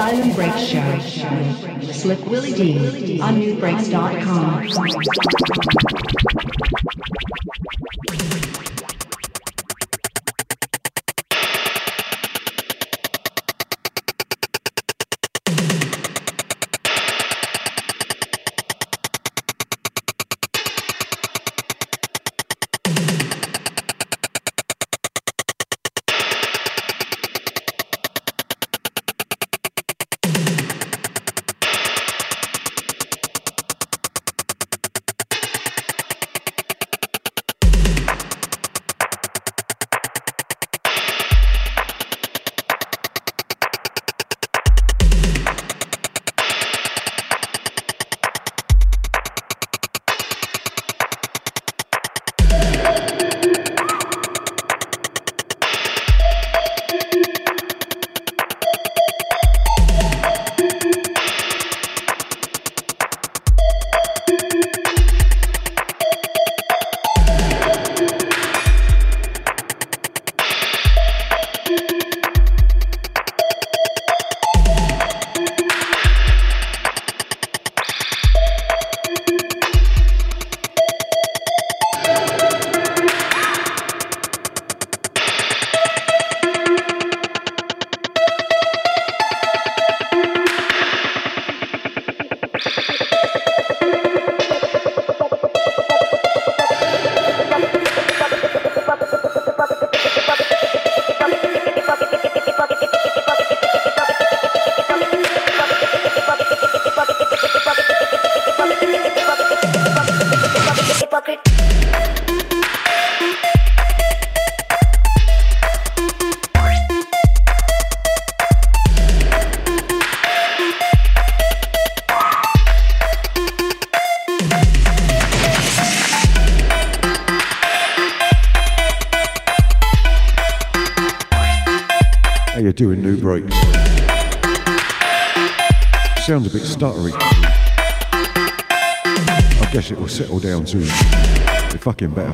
Asylum Break Show. Slick Willy Dee on nubreaks.com. stuttery. I guess it will settle down soon. It's fucking better.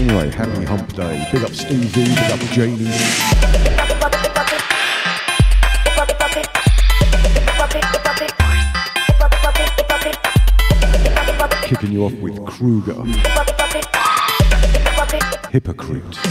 Anyway, happy hump day. Big up Stevie, big up Janie. Kicking you off with Kruger hypocrite.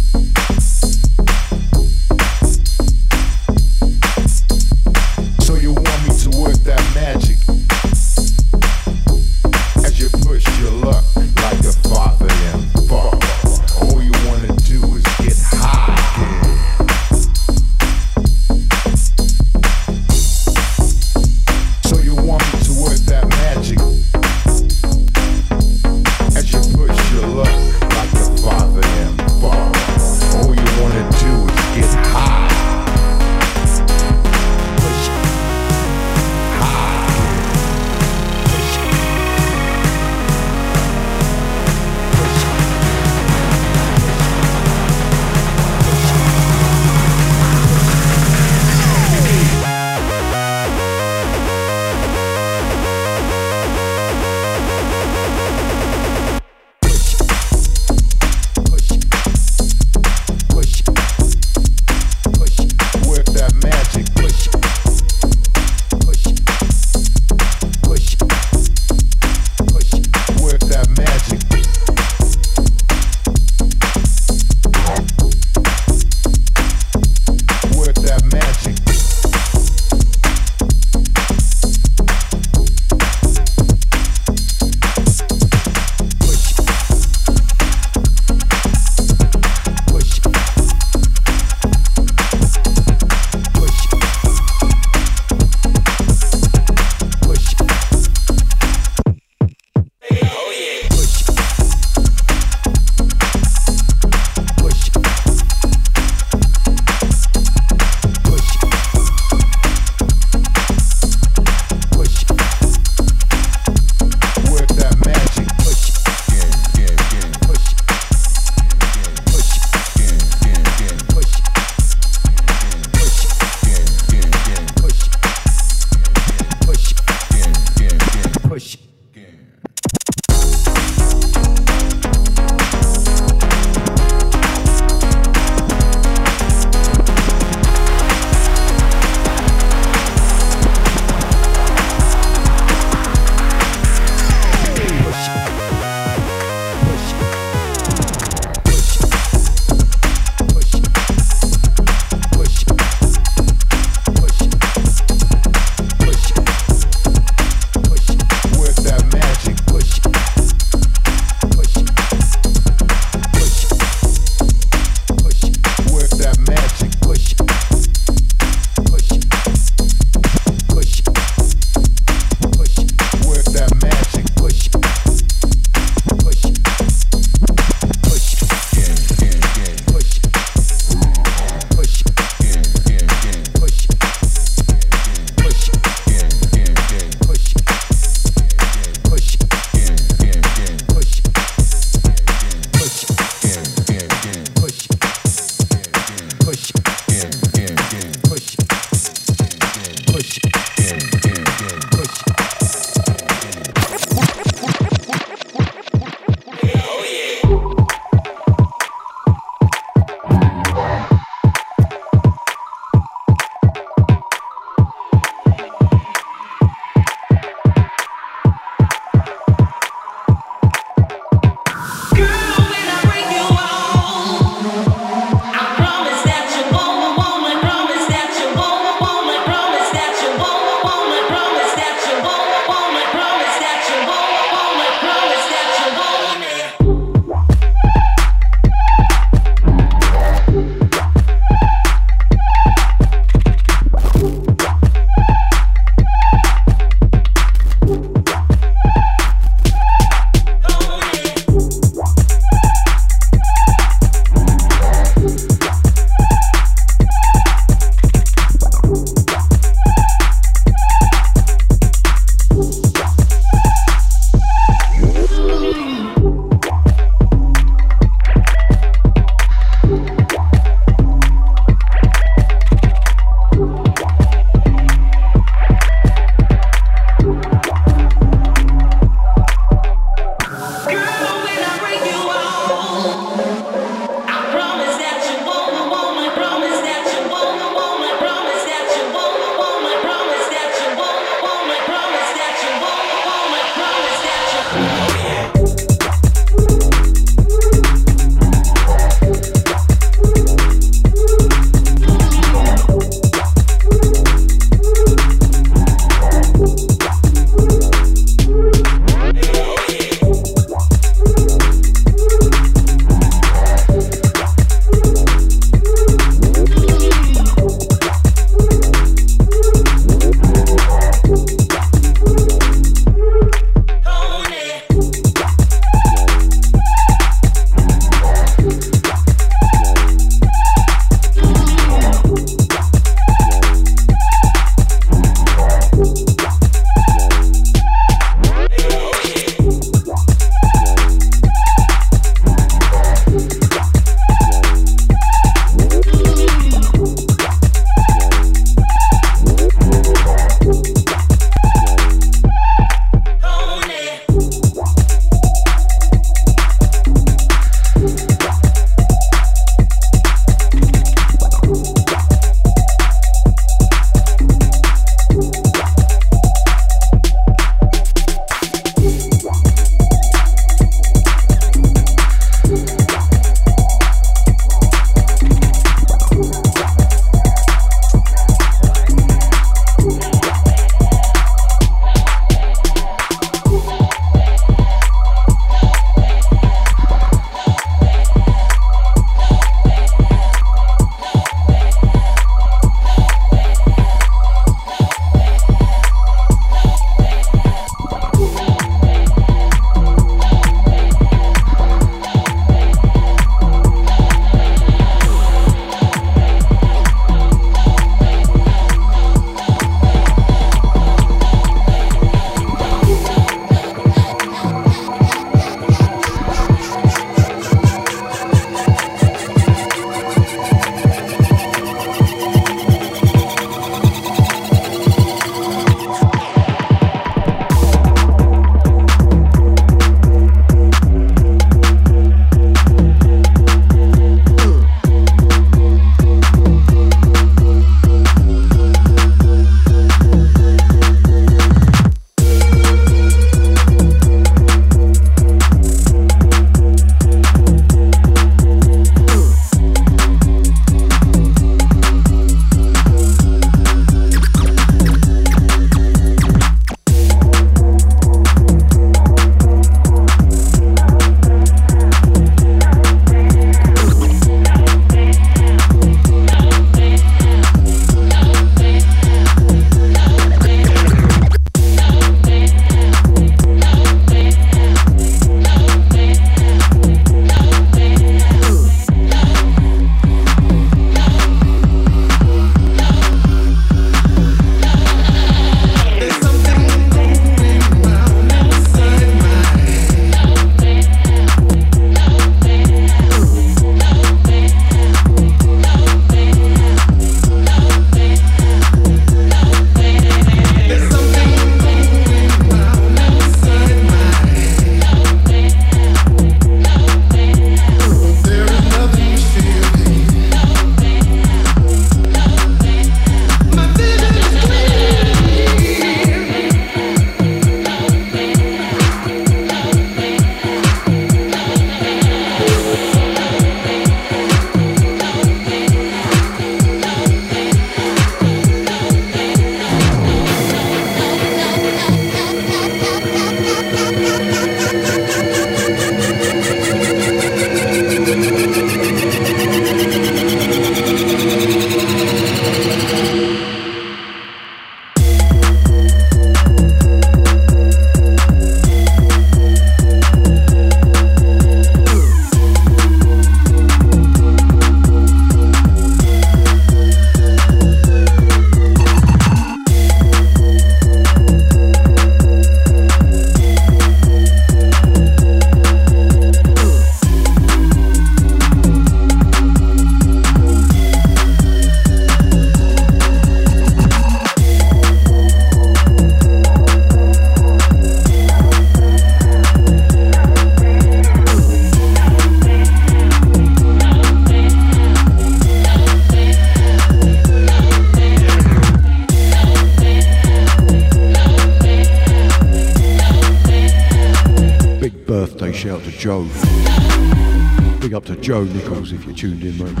Joe Nichols if you're tuned in, mate.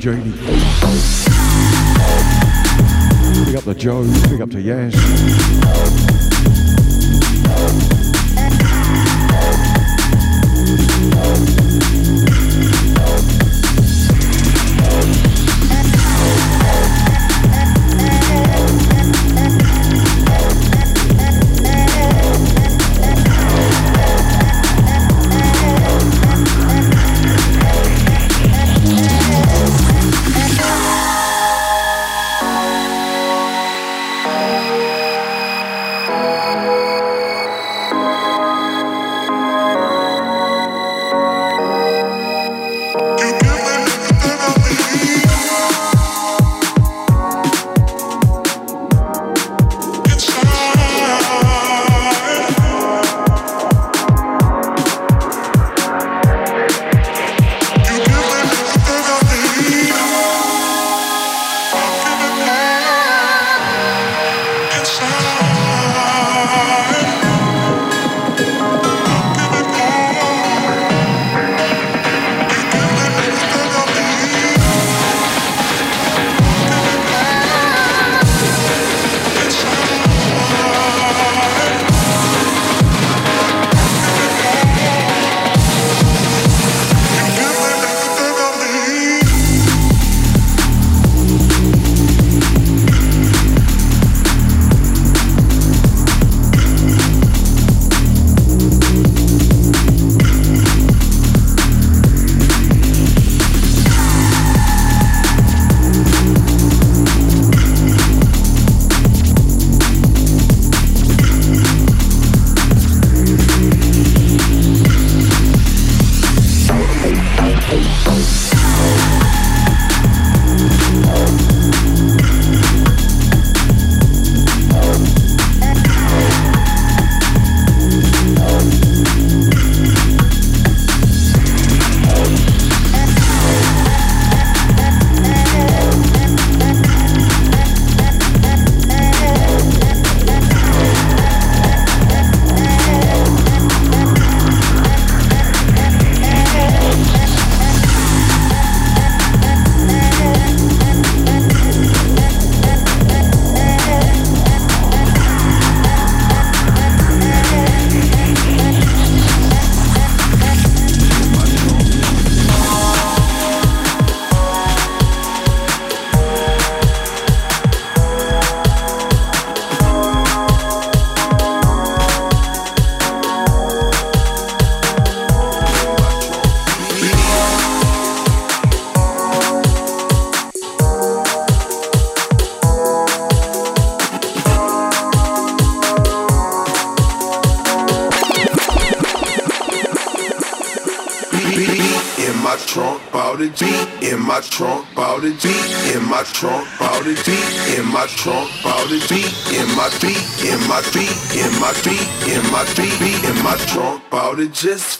Steve, just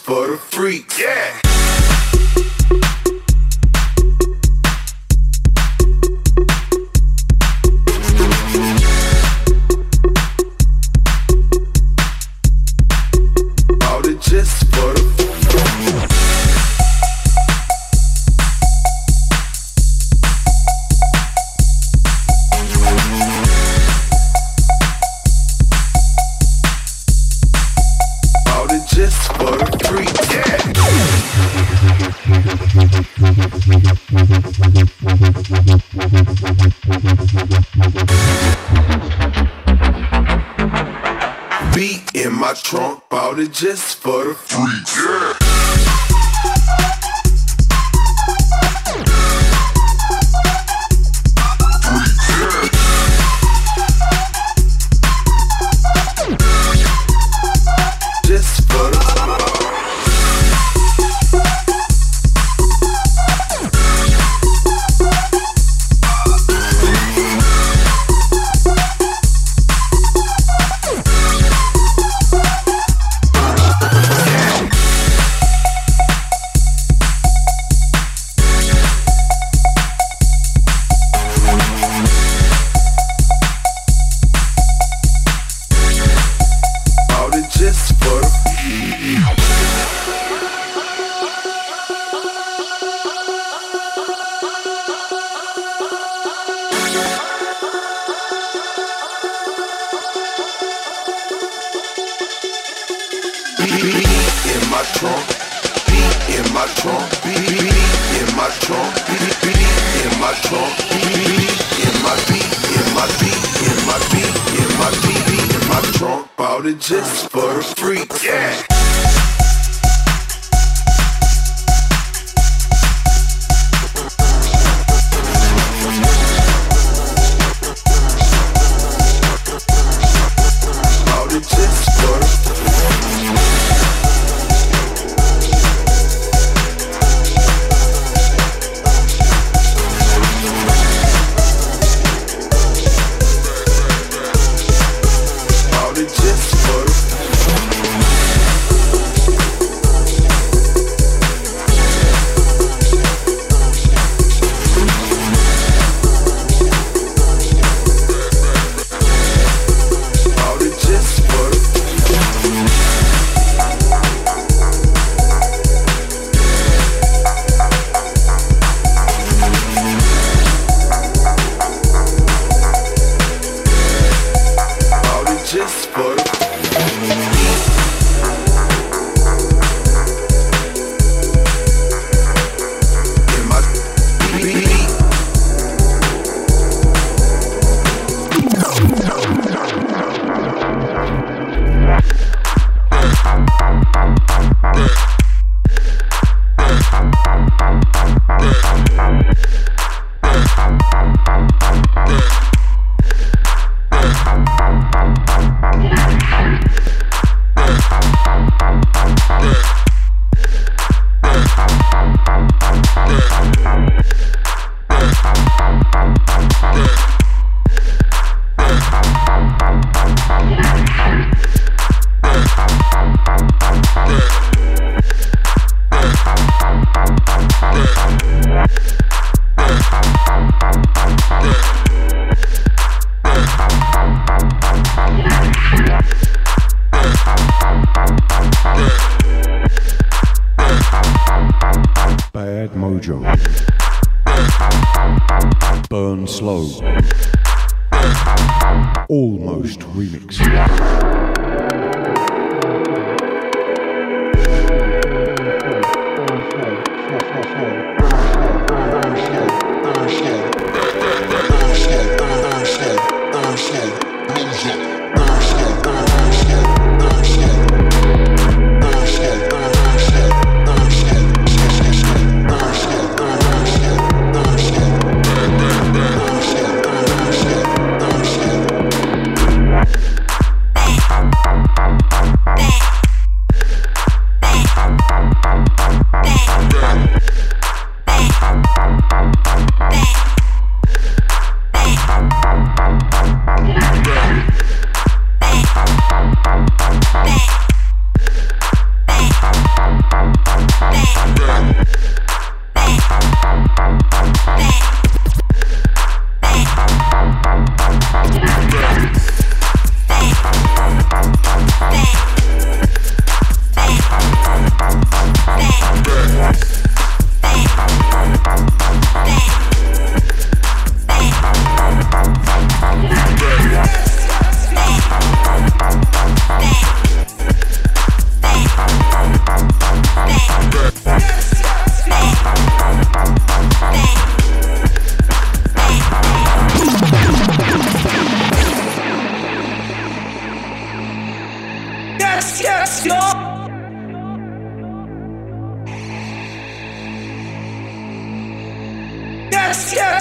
just for free. Yeah.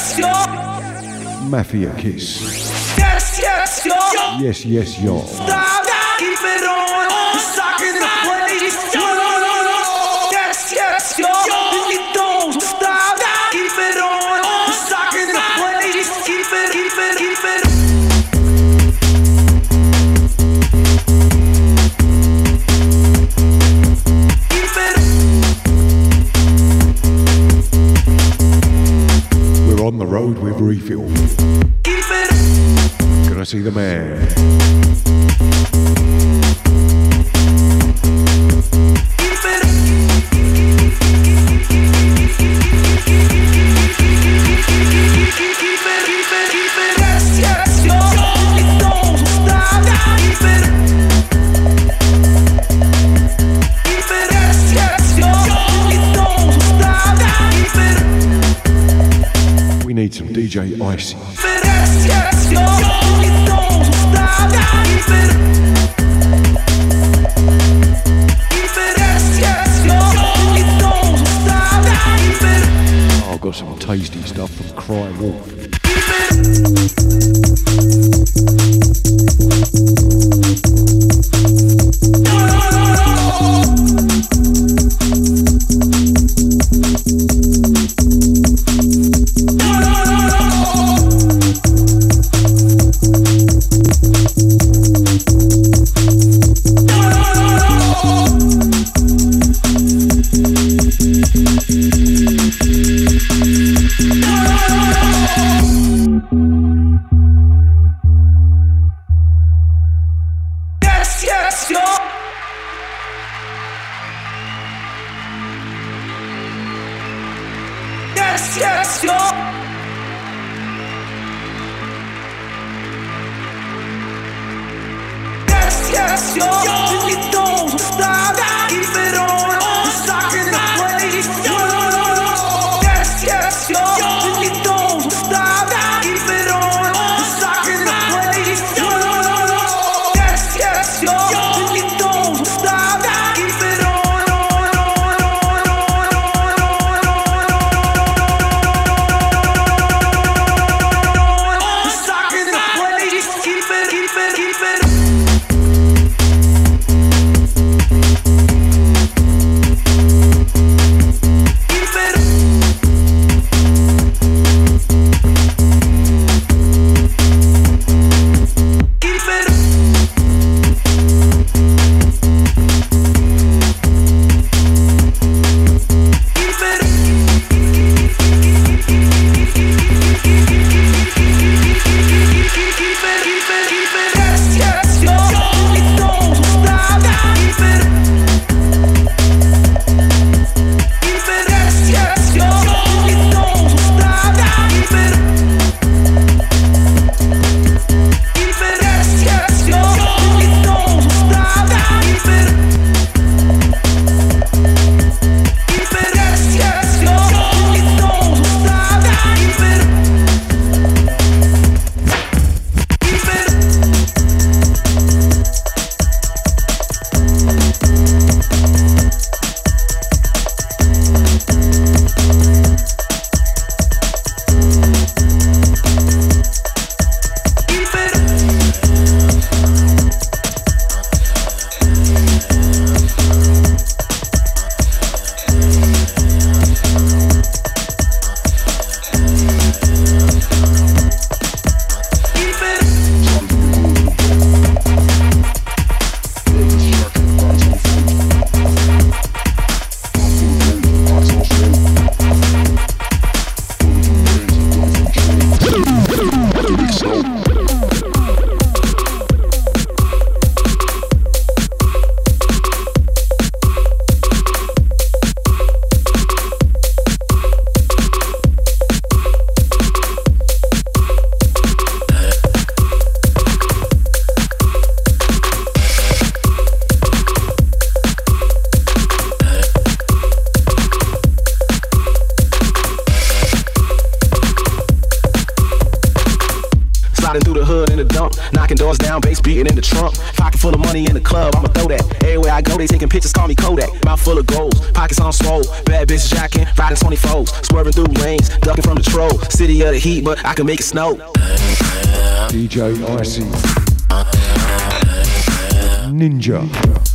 yes, y'all. Mafia Kiss. Yes, yes, y'all. Yes, yes, y'all. road with refuel. Can I see the man? mercy. heat, but I can make it snow. DJ Icy. Ninja.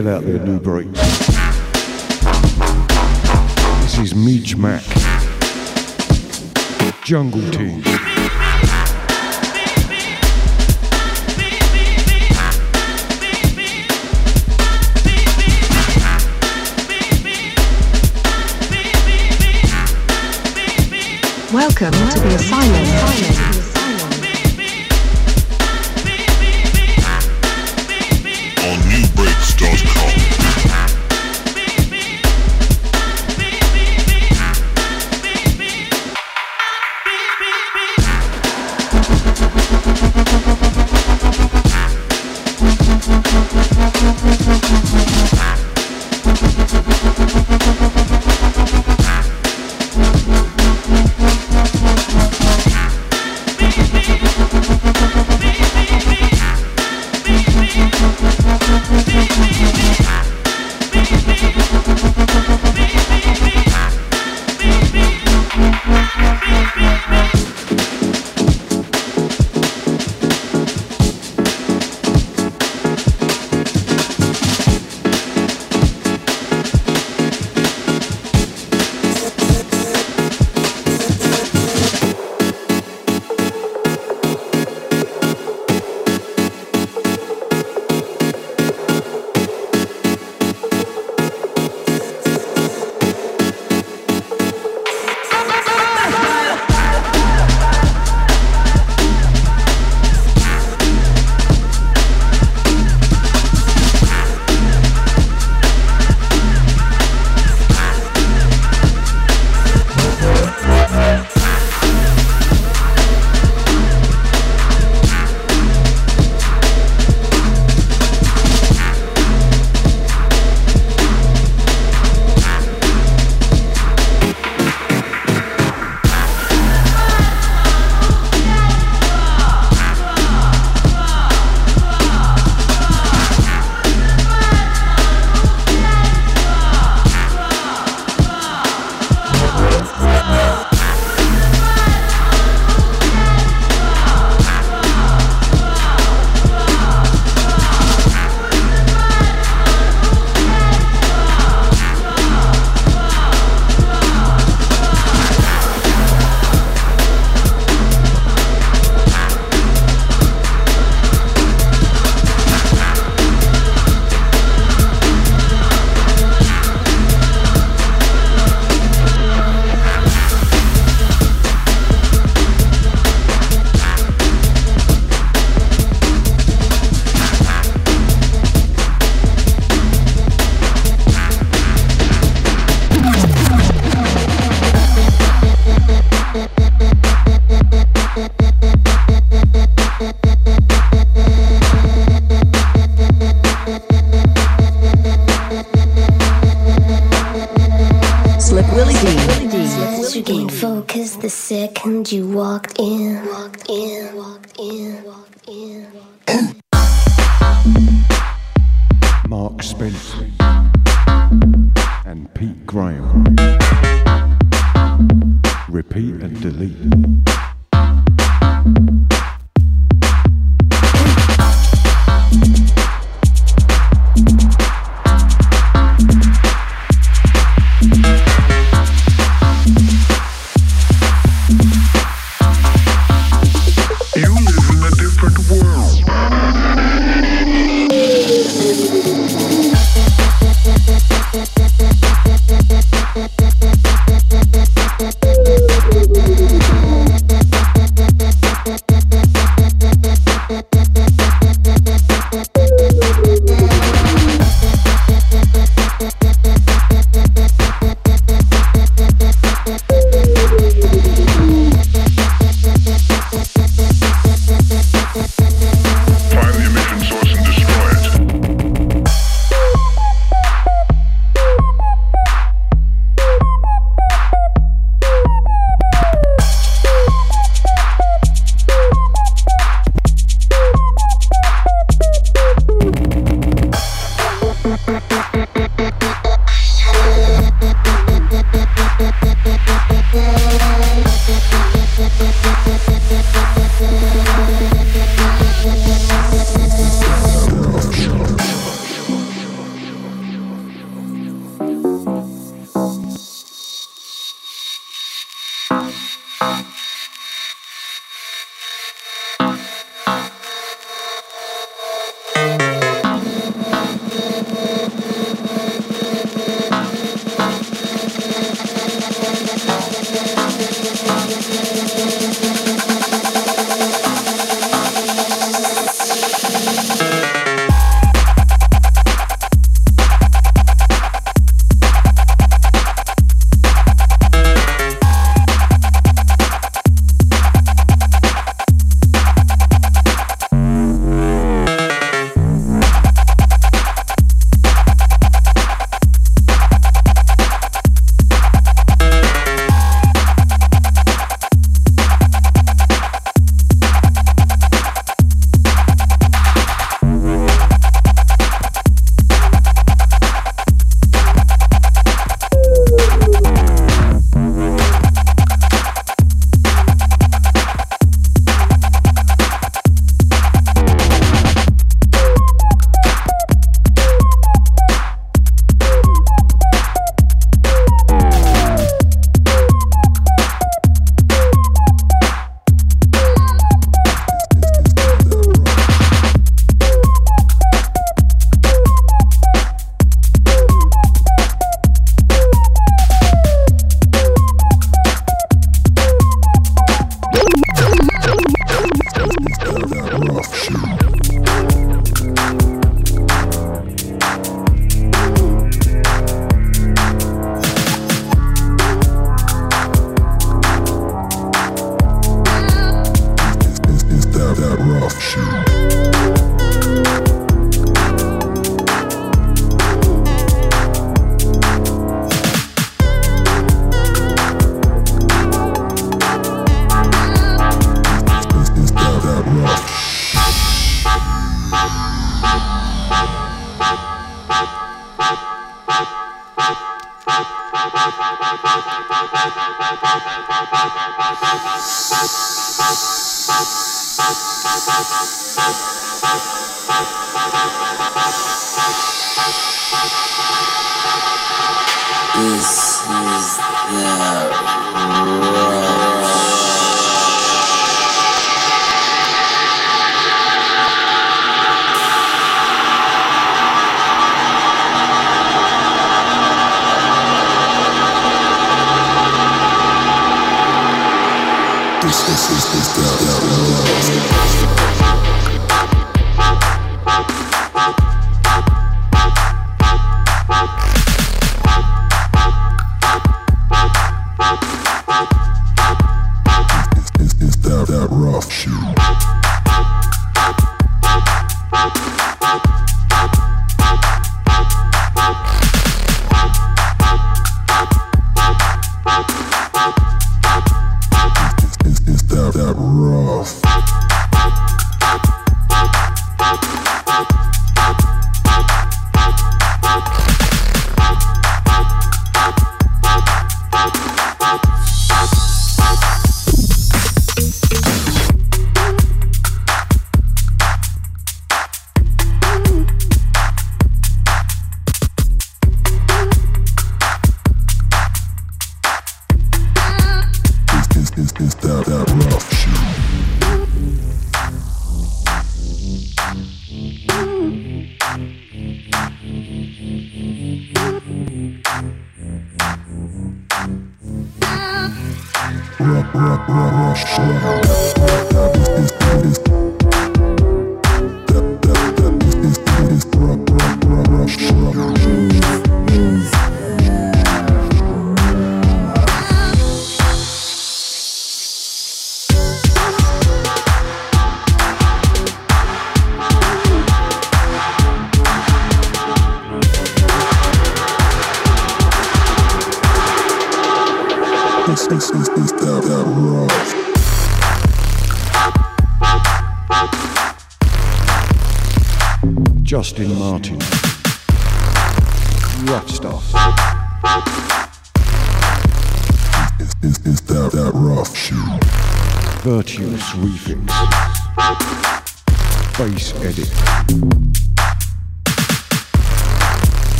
Feel out there, NuBreaks. This is Meech Mac. Jungle Team. Walked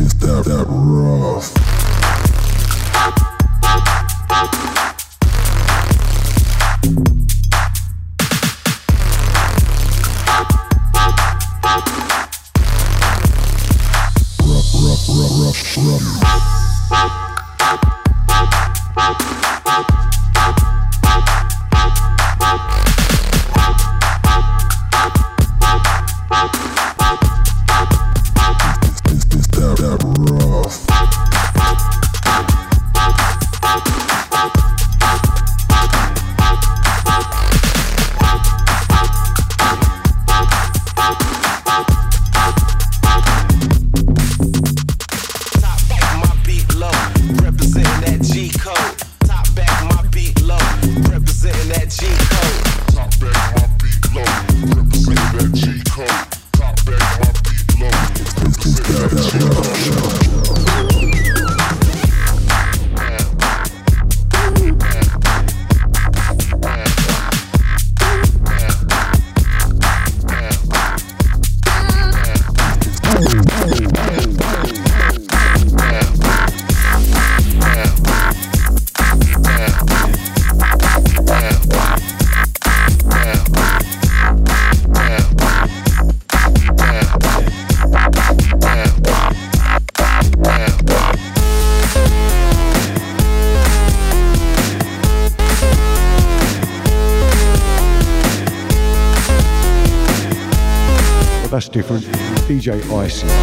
It's, that, that. Rough, DJ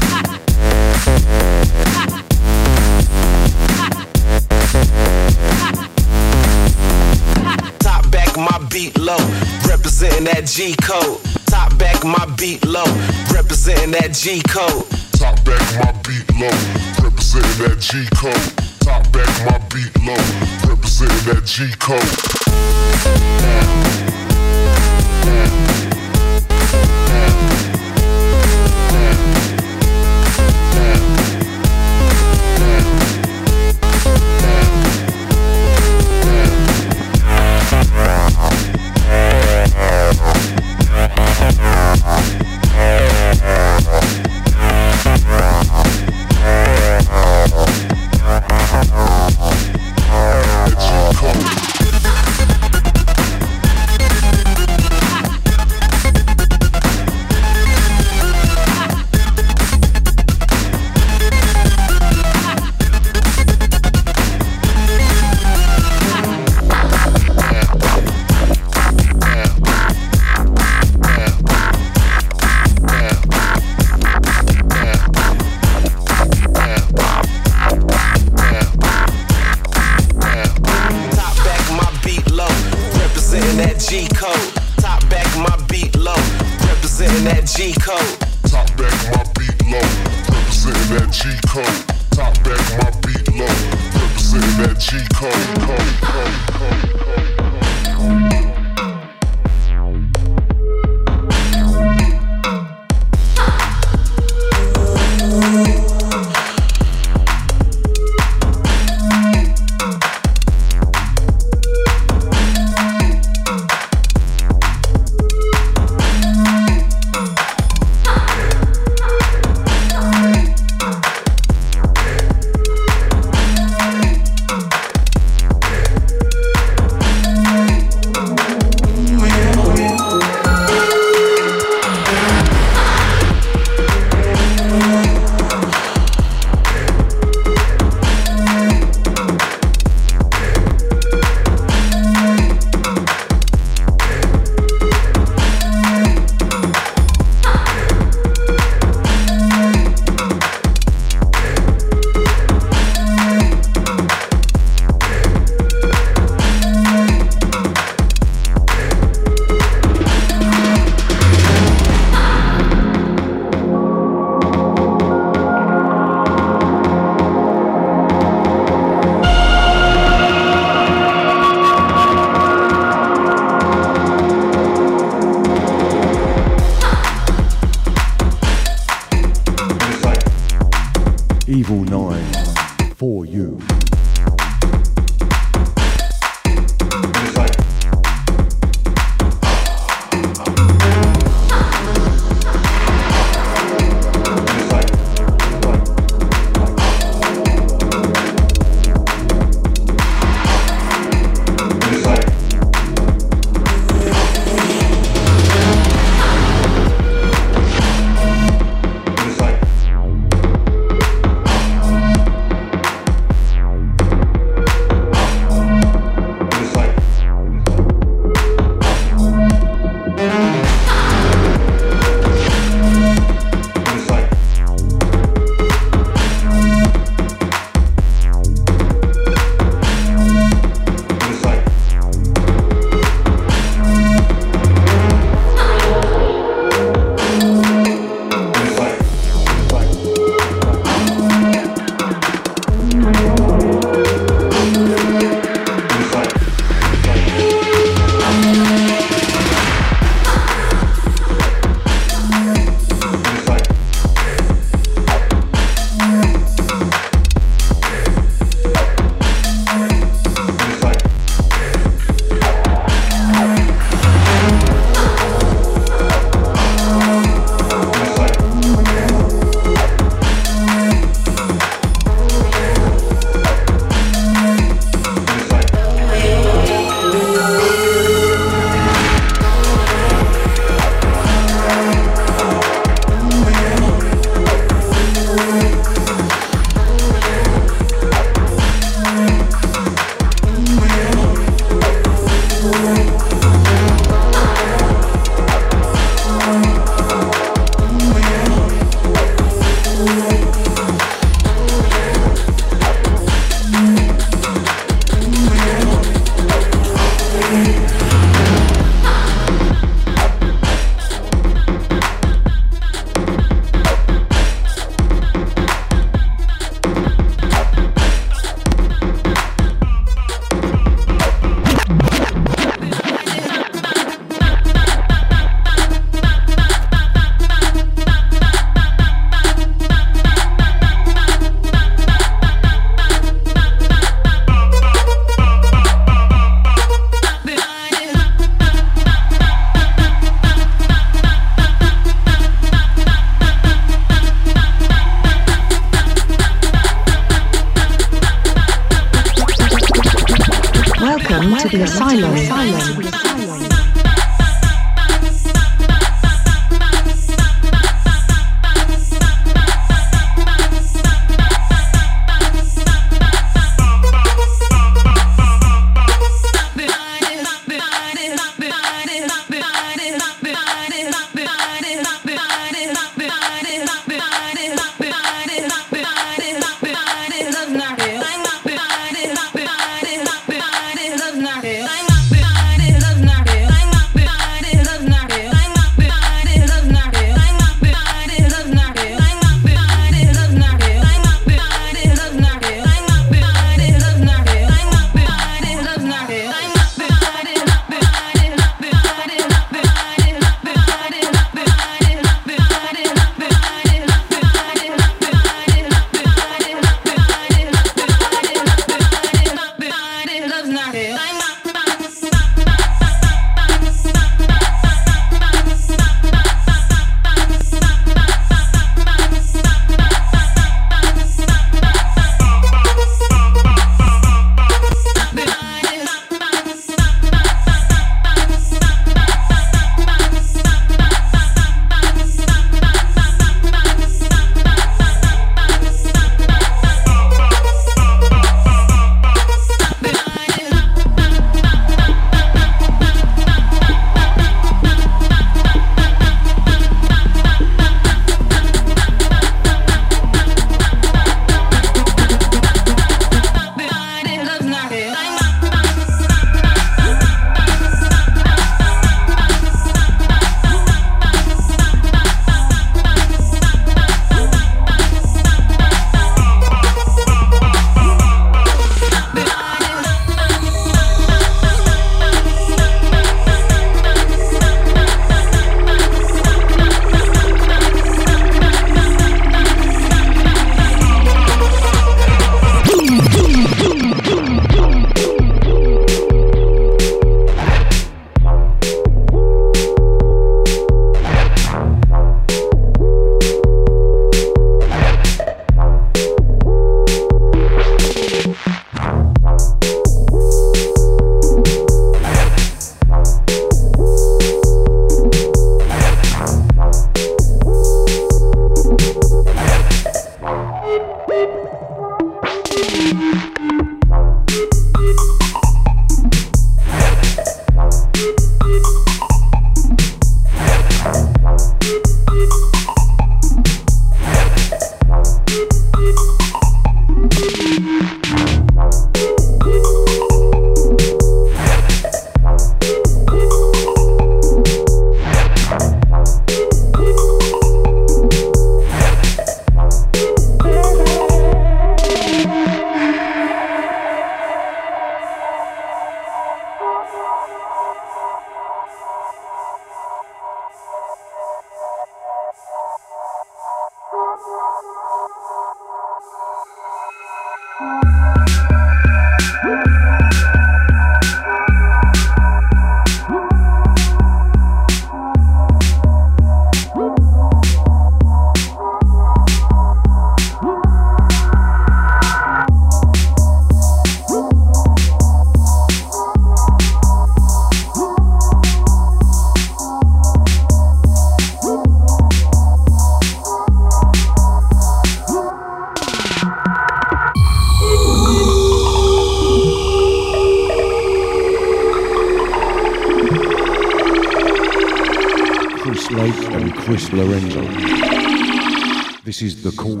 This is The Calling.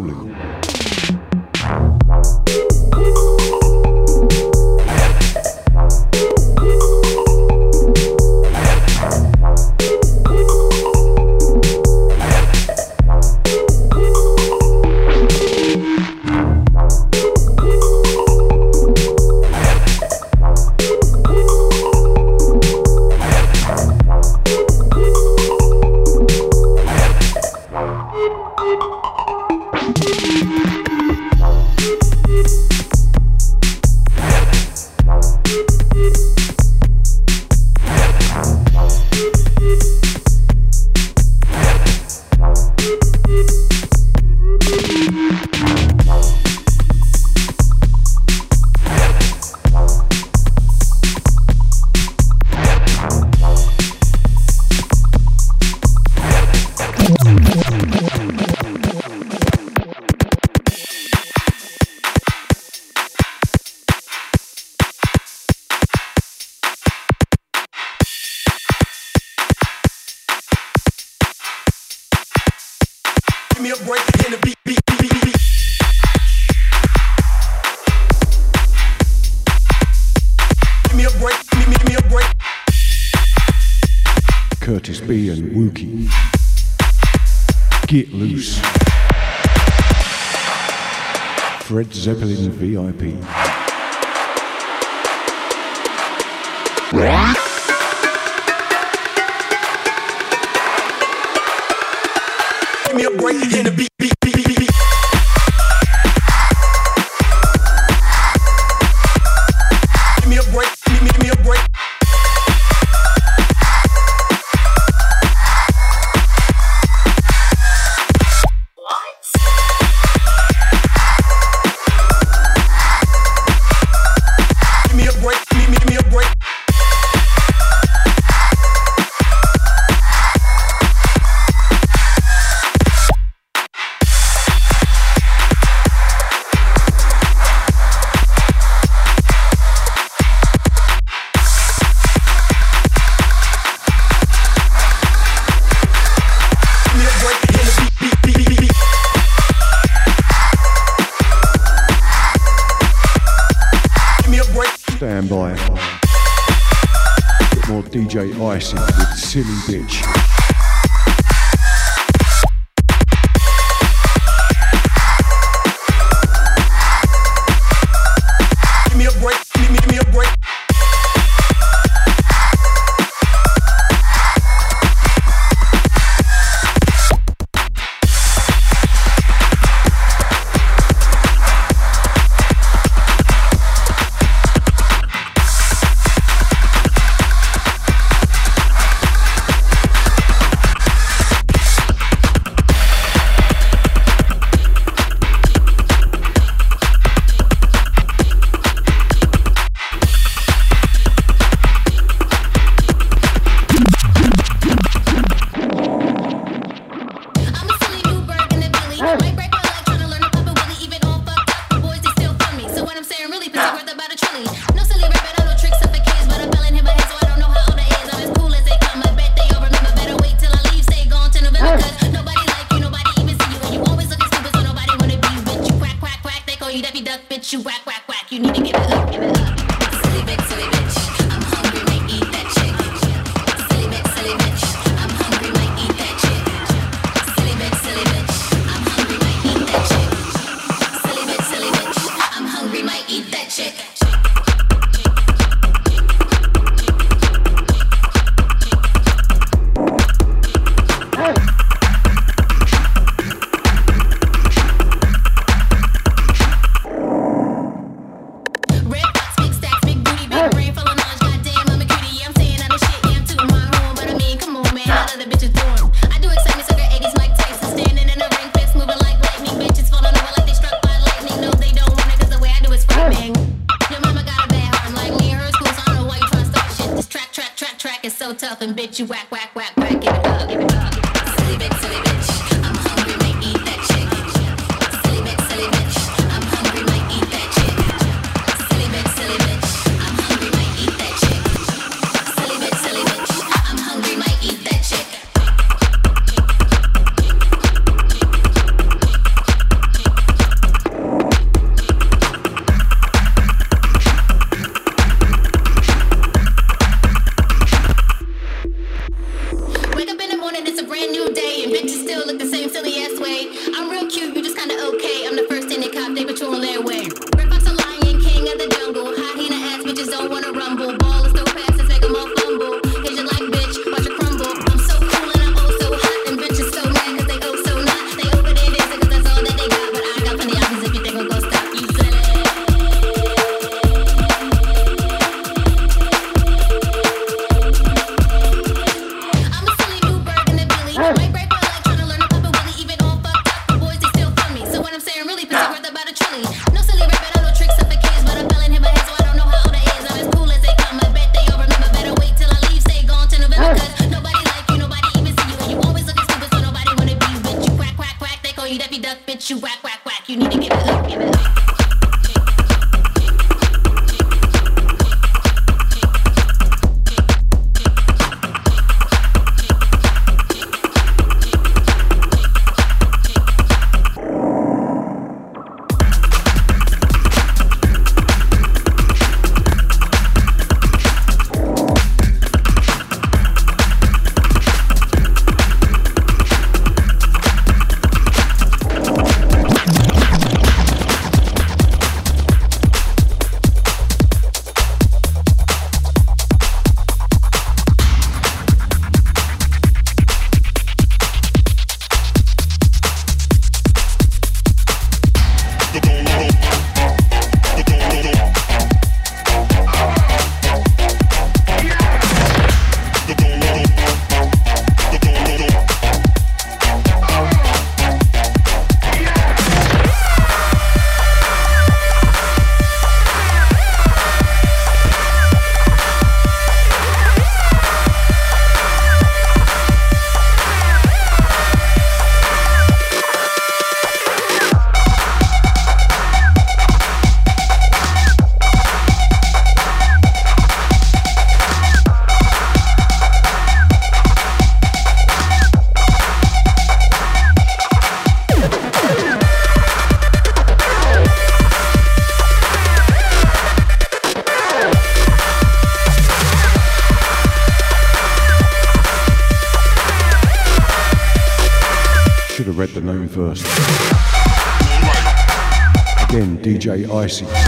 DJ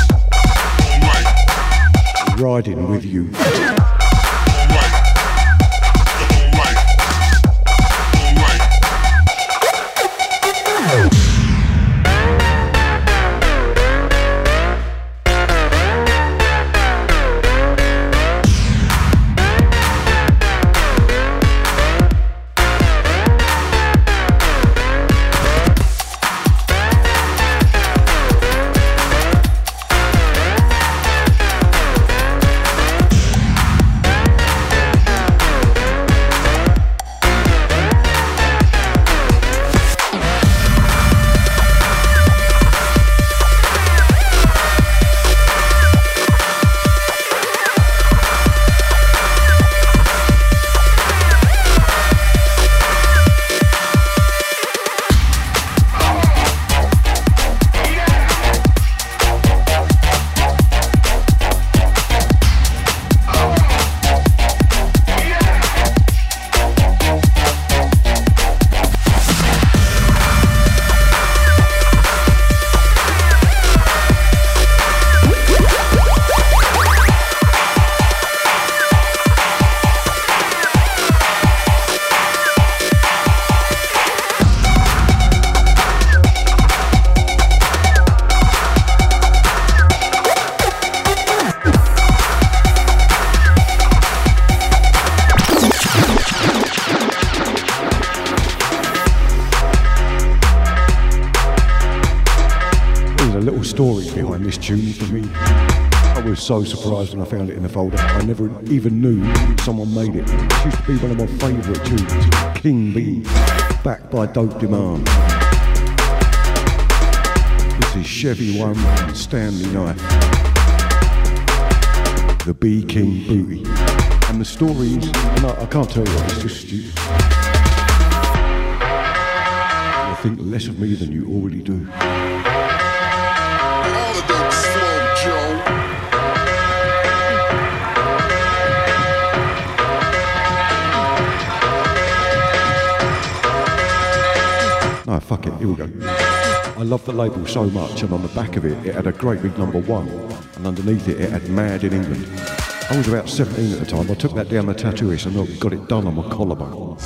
was so surprised when I found it in the folder. I never even knew someone made it. It used to be one of my favourite tunes. King B, backed by Dope Demand. This is Chevy One Stanley Knife. The B King Booty. And the story is, and I, can't tell you, it's just stupid. I think less of me than you already do. Fuck it, here we go. I love the label so much, and on the back of it, it had a great big number one, and underneath it, it had Mad in England. I was about 17 at the time. I took that down the tattooist and got it done on my collarbone.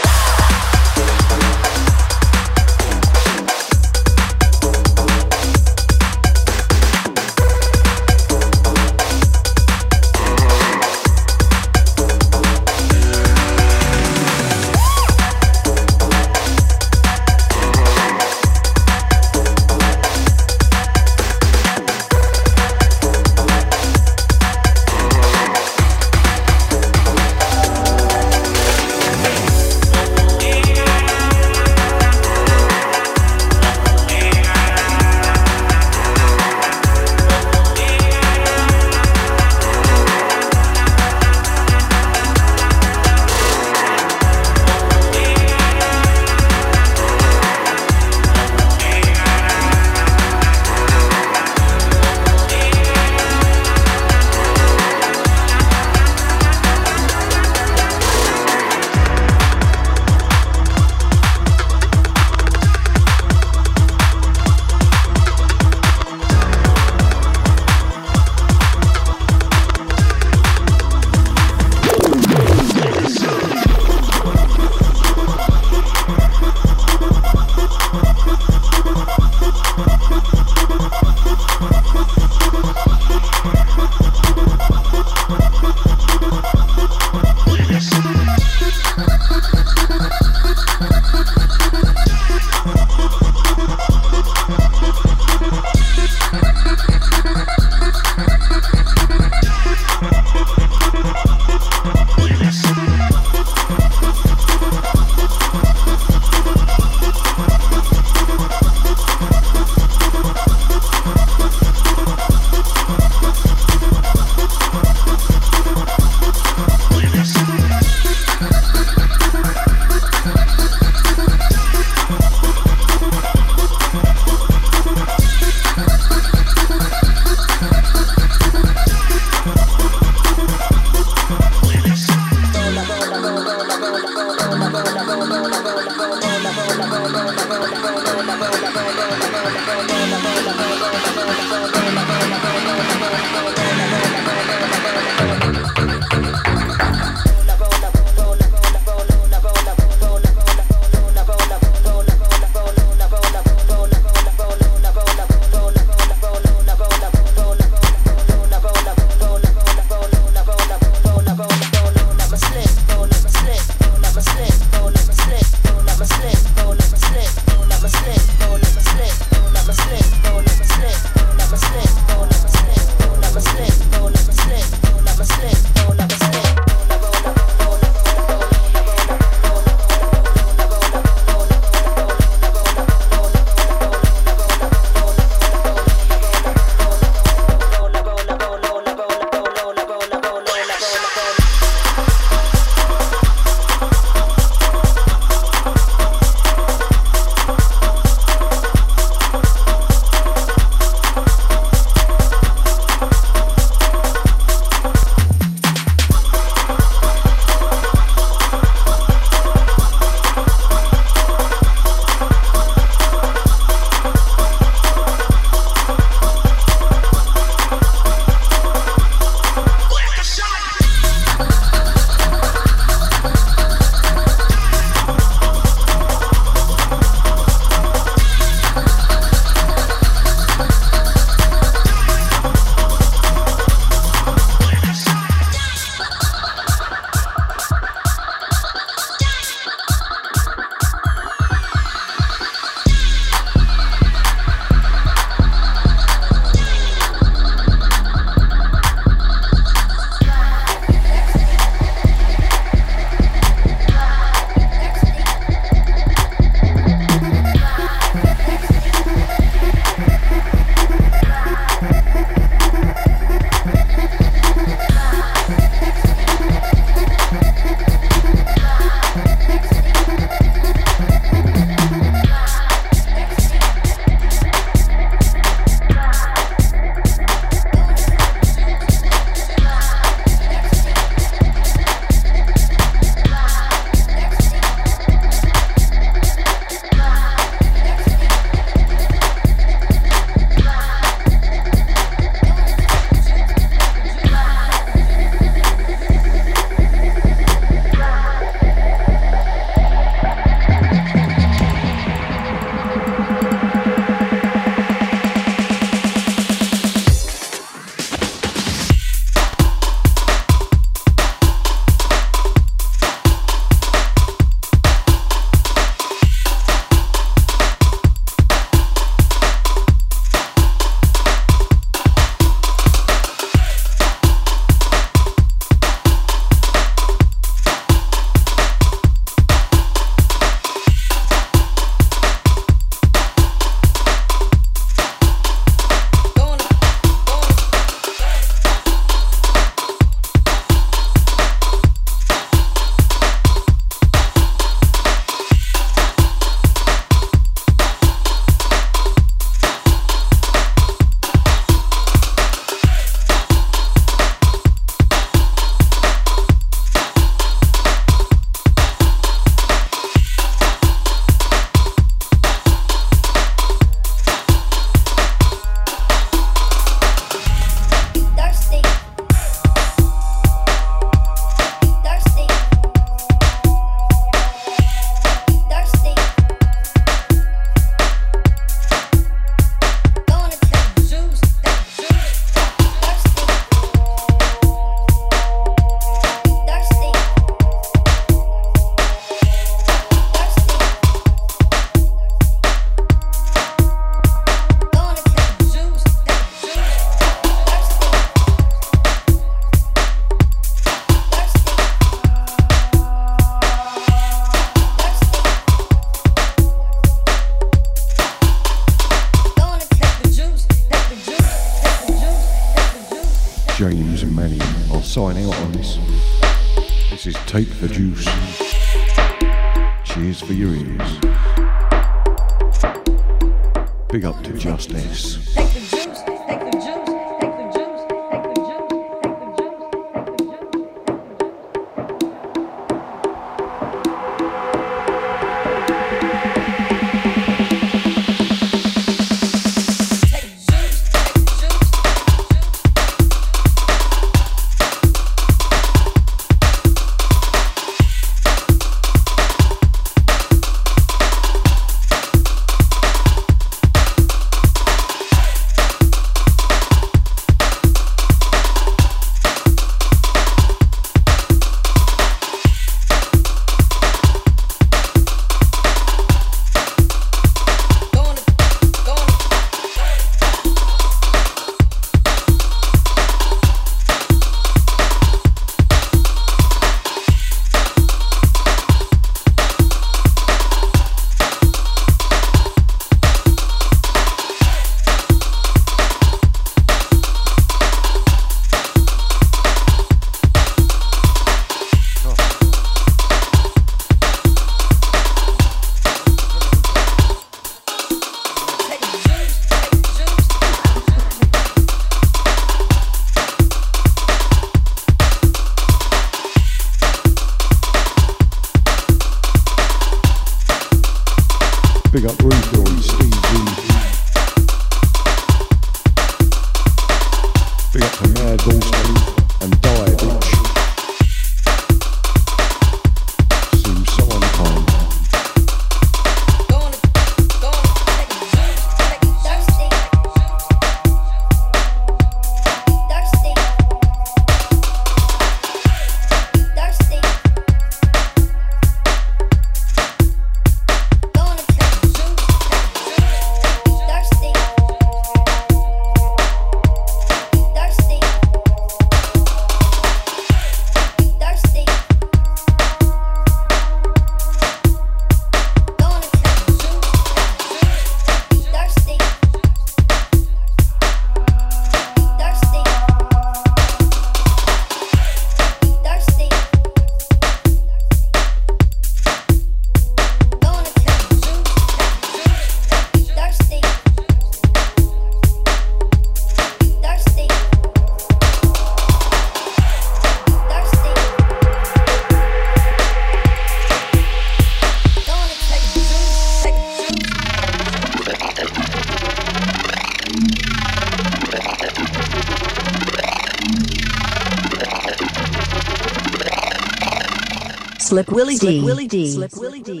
Slip D. Willy Dee. Slick Willy Dee.